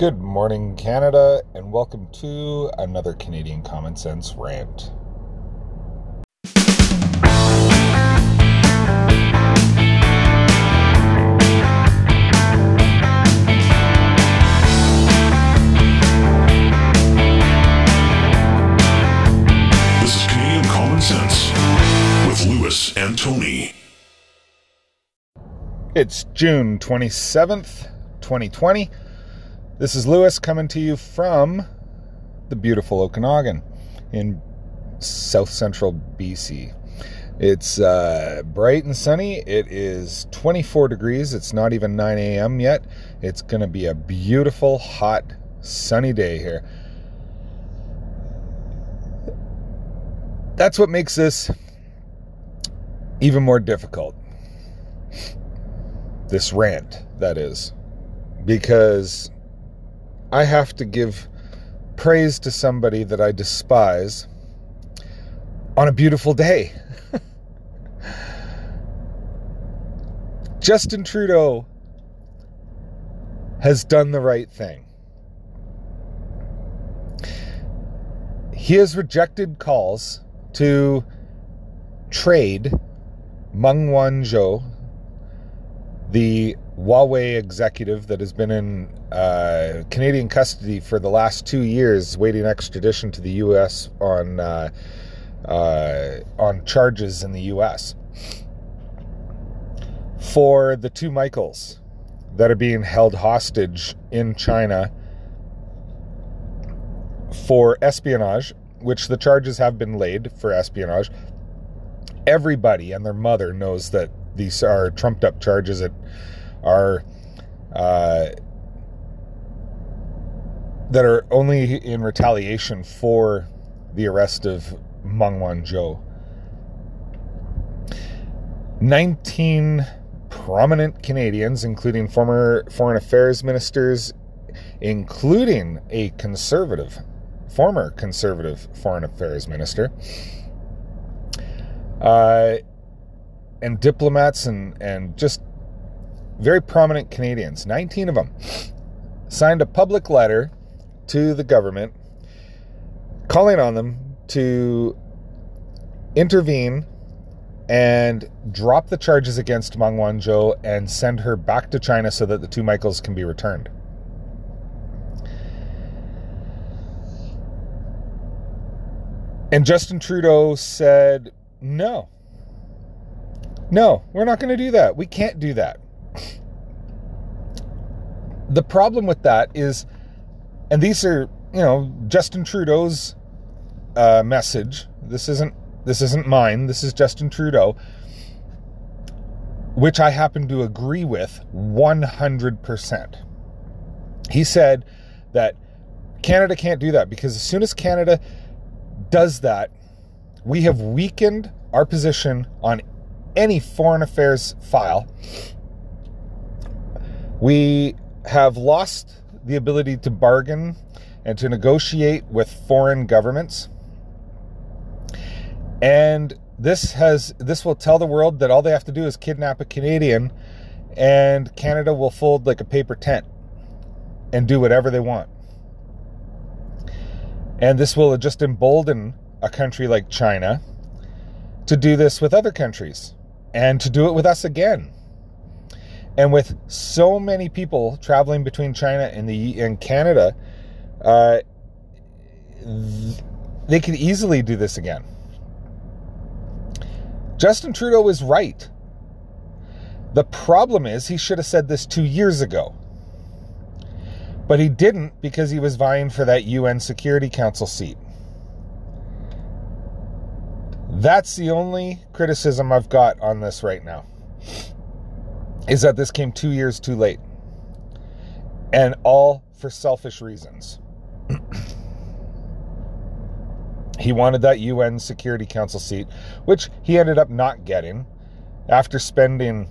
Good morning, Canada, and welcome to another Canadian Common Sense rant. This is Canadian Common Sense with Lewis and Tony. It's June 27th, 2020. This is Lewis coming to you from the beautiful Okanagan in south central BC. It's uh, bright and sunny. It is 24 degrees. It's not even 9 a.m. yet. It's going to be a beautiful, hot, sunny day here. That's what makes this even more difficult. This rant, that is. Because I have to give praise to somebody that I despise on a beautiful day. Justin Trudeau has done the right thing. He has rejected calls to trade Meng Wanzhou, the Huawei executive that has been in uh, Canadian custody for the last two years, waiting extradition to the U.S. on uh, uh, on charges in the U.S. for the two Michaels that are being held hostage in China for espionage, which the charges have been laid for espionage. Everybody and their mother knows that these are trumped up charges that are uh, that are only in retaliation for the arrest of Meng Wanzhou. 19 prominent Canadians, including former foreign affairs ministers, including a conservative, former conservative foreign affairs minister, uh, and diplomats and, and just very prominent Canadians, 19 of them, signed a public letter to the government calling on them to intervene and drop the charges against Meng Wanzhou and send her back to China so that the two Michaels can be returned. And Justin Trudeau said, no. No, we're not going to do that. We can't do that. The problem with that is, and these are, you know, Justin Trudeau's uh, message. This isn't this isn't mine. This is Justin Trudeau, which I happen to agree with 100%. He said that Canada can't do that because as soon as Canada does that, we have weakened our position on any foreign affairs file. We have lost the ability to bargain and to negotiate with foreign governments. And this has this will tell the world that all they have to do is kidnap a Canadian and Canada will fold like a paper tent and do whatever they want. And this will just embolden a country like China to do this with other countries and to do it with us again. And with so many people traveling between China and the and Canada, uh, they could easily do this again. Justin Trudeau is right. The problem is he should have said this two years ago. But he didn't because he was vying for that UN Security Council seat. That's the only criticism I've got on this right now. Is that this came two years too late. And all for selfish reasons. he wanted that UN Security Council seat, which he ended up not getting after spending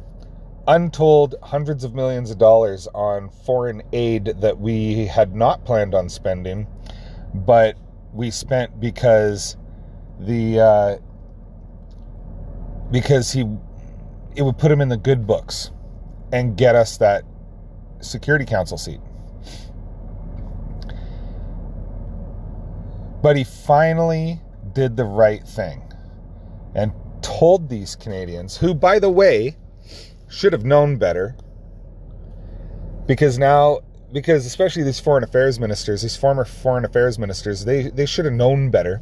untold hundreds of millions of dollars on foreign aid that we had not planned on spending, but we spent because the uh, because he it would put him in the good books and get us that Security Council seat. But he finally did the right thing and told these Canadians, who, by the way, should have known better, because now, because especially these foreign affairs ministers, these former foreign affairs ministers, they, they should have known better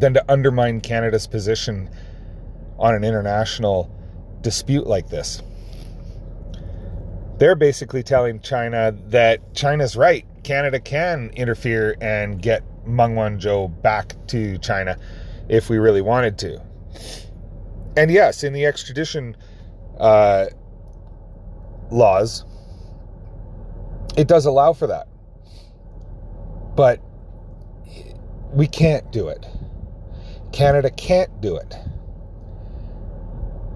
than to undermine Canada's position on an international dispute like this. They're basically telling China that China's right. Canada can interfere and get Meng Wanzhou back to China if we really wanted to. And yes, in the extradition uh, laws, it does allow for that. But we can't do it. Canada can't do it.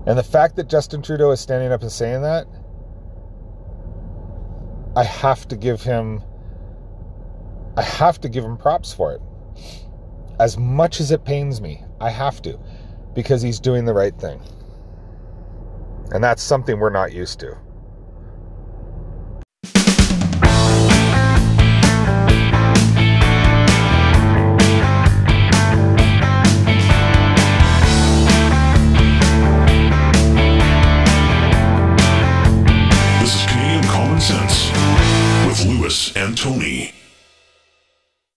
And the fact that Justin Trudeau is standing up and saying that, I have to give him I have to give him props for it. As much as it pains me, I have to because he's doing the right thing. And that's something we're not used to.